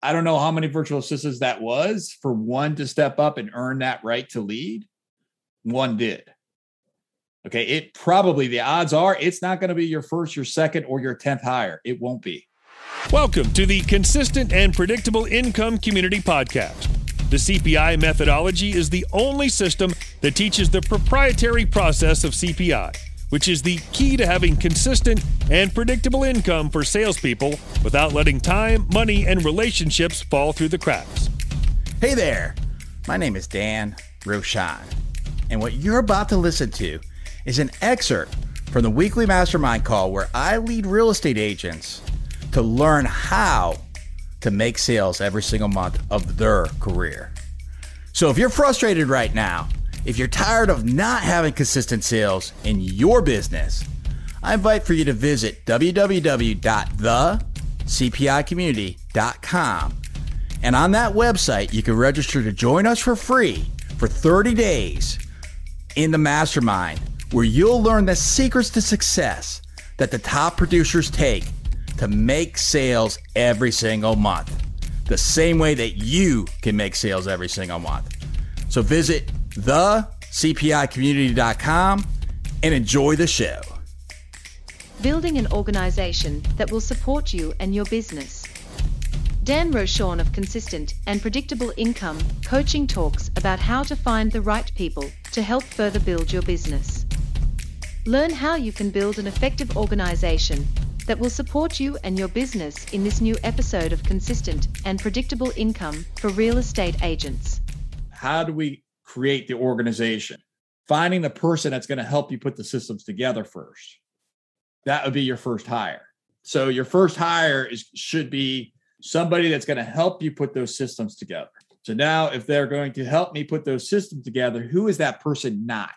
I don't know how many virtual assistants that was for one to step up and earn that right to lead. One did. Okay. It probably, the odds are it's not going to be your first, your second, or your 10th hire. It won't be. Welcome to the Consistent and Predictable Income Community Podcast. The CPI methodology is the only system that teaches the proprietary process of CPI, which is the key to having consistent and predictable income for salespeople without letting time, money, and relationships fall through the cracks. Hey there, my name is Dan Rochon, and what you're about to listen to is an excerpt from the weekly mastermind call where I lead real estate agents to learn how to make sales every single month of their career. So if you're frustrated right now, if you're tired of not having consistent sales in your business, I invite for you to visit www.thecpicommunity.com. And on that website, you can register to join us for free for 30 days in the mastermind, where you'll learn the secrets to success that the top producers take to make sales every single month, the same way that you can make sales every single month. So visit thecpicommunity.com and enjoy the show. Building an organization that will support you and your business. Dan Rochon of Consistent and Predictable Income Coaching talks about how to find the right people to help further build your business. Learn how you can build an effective organization that will support you and your business in this new episode of Consistent and Predictable Income for Real Estate Agents. How do we create the organization? Finding the person that's going to help you put the systems together first. That would be your first hire. So your first hire is should be somebody that's going to help you put those systems together. So now if they're going to help me put those systems together, who is that person not?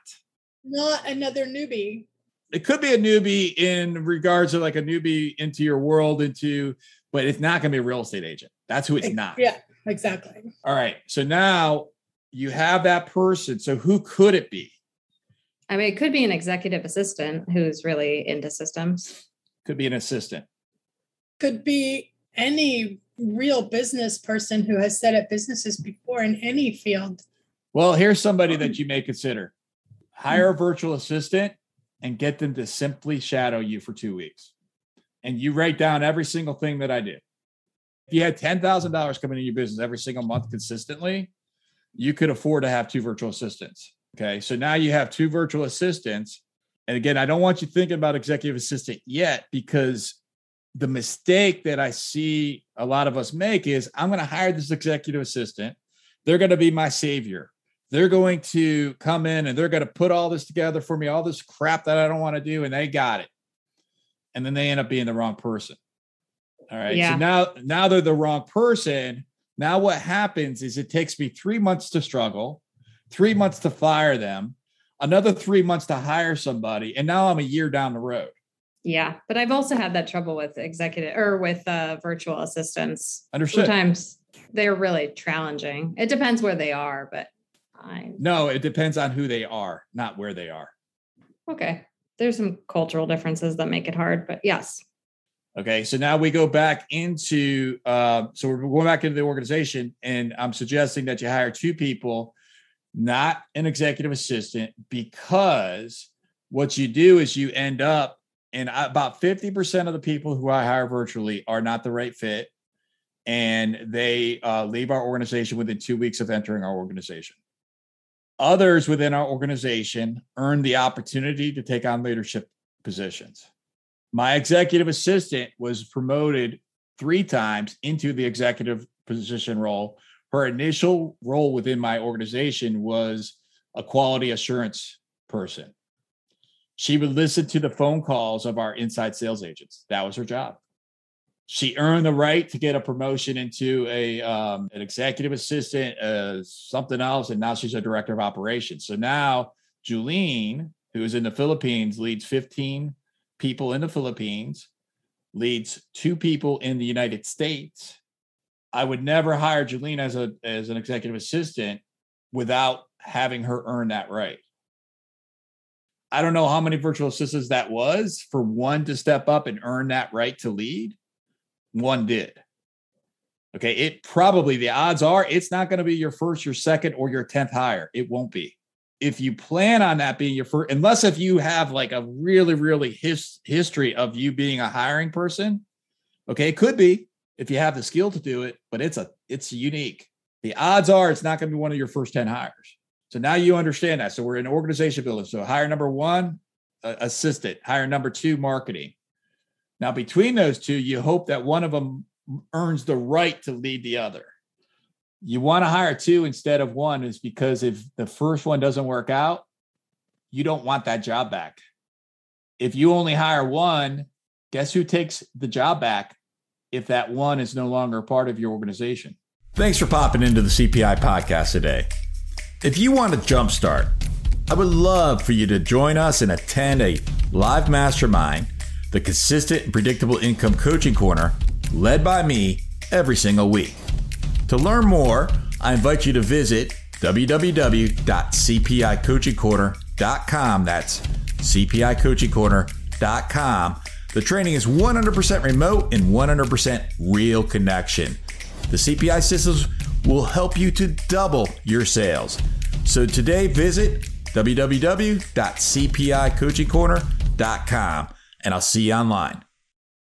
Not another newbie it could be a newbie in regards to like a newbie into your world into but it's not going to be a real estate agent that's who it's not yeah exactly all right so now you have that person so who could it be? I mean it could be an executive assistant who's really into systems. Could be an assistant. Could be any real business person who has set up businesses before in any field. Well here's somebody that um, you may consider. Hire a hmm. virtual assistant and get them to simply shadow you for two weeks. And you write down every single thing that I did. If you had $10,000 coming in your business every single month consistently, you could afford to have two virtual assistants. Okay. So now you have two virtual assistants. And again, I don't want you thinking about executive assistant yet because the mistake that I see a lot of us make is I'm going to hire this executive assistant. They're going to be my savior they're going to come in and they're going to put all this together for me, all this crap that I don't want to do, and they got it. And then they end up being the wrong person. All right. Yeah. So now, now they're the wrong person. Now what happens is it takes me three months to struggle, three months to fire them, another three months to hire somebody, and now I'm a year down the road. Yeah, but I've also had that trouble with executive or with uh, virtual assistants. Understood. Sometimes they're really challenging. It depends where they are, but time? No, it depends on who they are, not where they are. Okay. There's some cultural differences that make it hard, but yes. Okay, so now we go back into uh, so we're going back into the organization, and I'm suggesting that you hire two people, not an executive assistant, because what you do is you end up, and about 50% of the people who I hire virtually are not the right fit, and they uh, leave our organization within two weeks of entering our organization. Others within our organization earn the opportunity to take on leadership positions. My executive assistant was promoted three times into the executive position role. Her initial role within my organization was a quality assurance person. She would listen to the phone calls of our inside sales agents. That was her job she earned the right to get a promotion into a um, an executive assistant, uh, something else, and now she's a director of operations. So now Julene, who is in the Philippines, leads 15 people in the Philippines, leads two people in the United States. I would never hire Julene as a as an executive assistant without having her earn that right. I don't know how many virtual assistants that was for one to step up and earn that right to lead one did. Okay. It probably, the odds are it's not going to be your first, your second, or your 10th hire. It won't be. If you plan on that being your first, unless if you have like a really, really his, history of you being a hiring person, okay, it could be if you have the skill to do it, but it's a, it's unique. The odds are it's not going to be one of your first 10 hires. So now you understand that. So we're in organization building. So hire number one, uh, assistant, hire number two, marketing. Now, between those two, you hope that one of them earns the right to lead the other. You want to hire two instead of one, is because if the first one doesn't work out, you don't want that job back. If you only hire one, guess who takes the job back if that one is no longer a part of your organization? Thanks for popping into the CPI podcast today. If you want to jumpstart, I would love for you to join us and attend a live mastermind, the Consistent and Predictable Income Coaching Corner, led by me every single week. To learn more, I invite you to visit www.cpicoachingcorner.com. That's cpicoachingcorner.com. The training is 100% remote and 100% real connection. The CPI systems will help you to double your sales. So today, visit www.cpicoachingcorner.com and I'll see you online.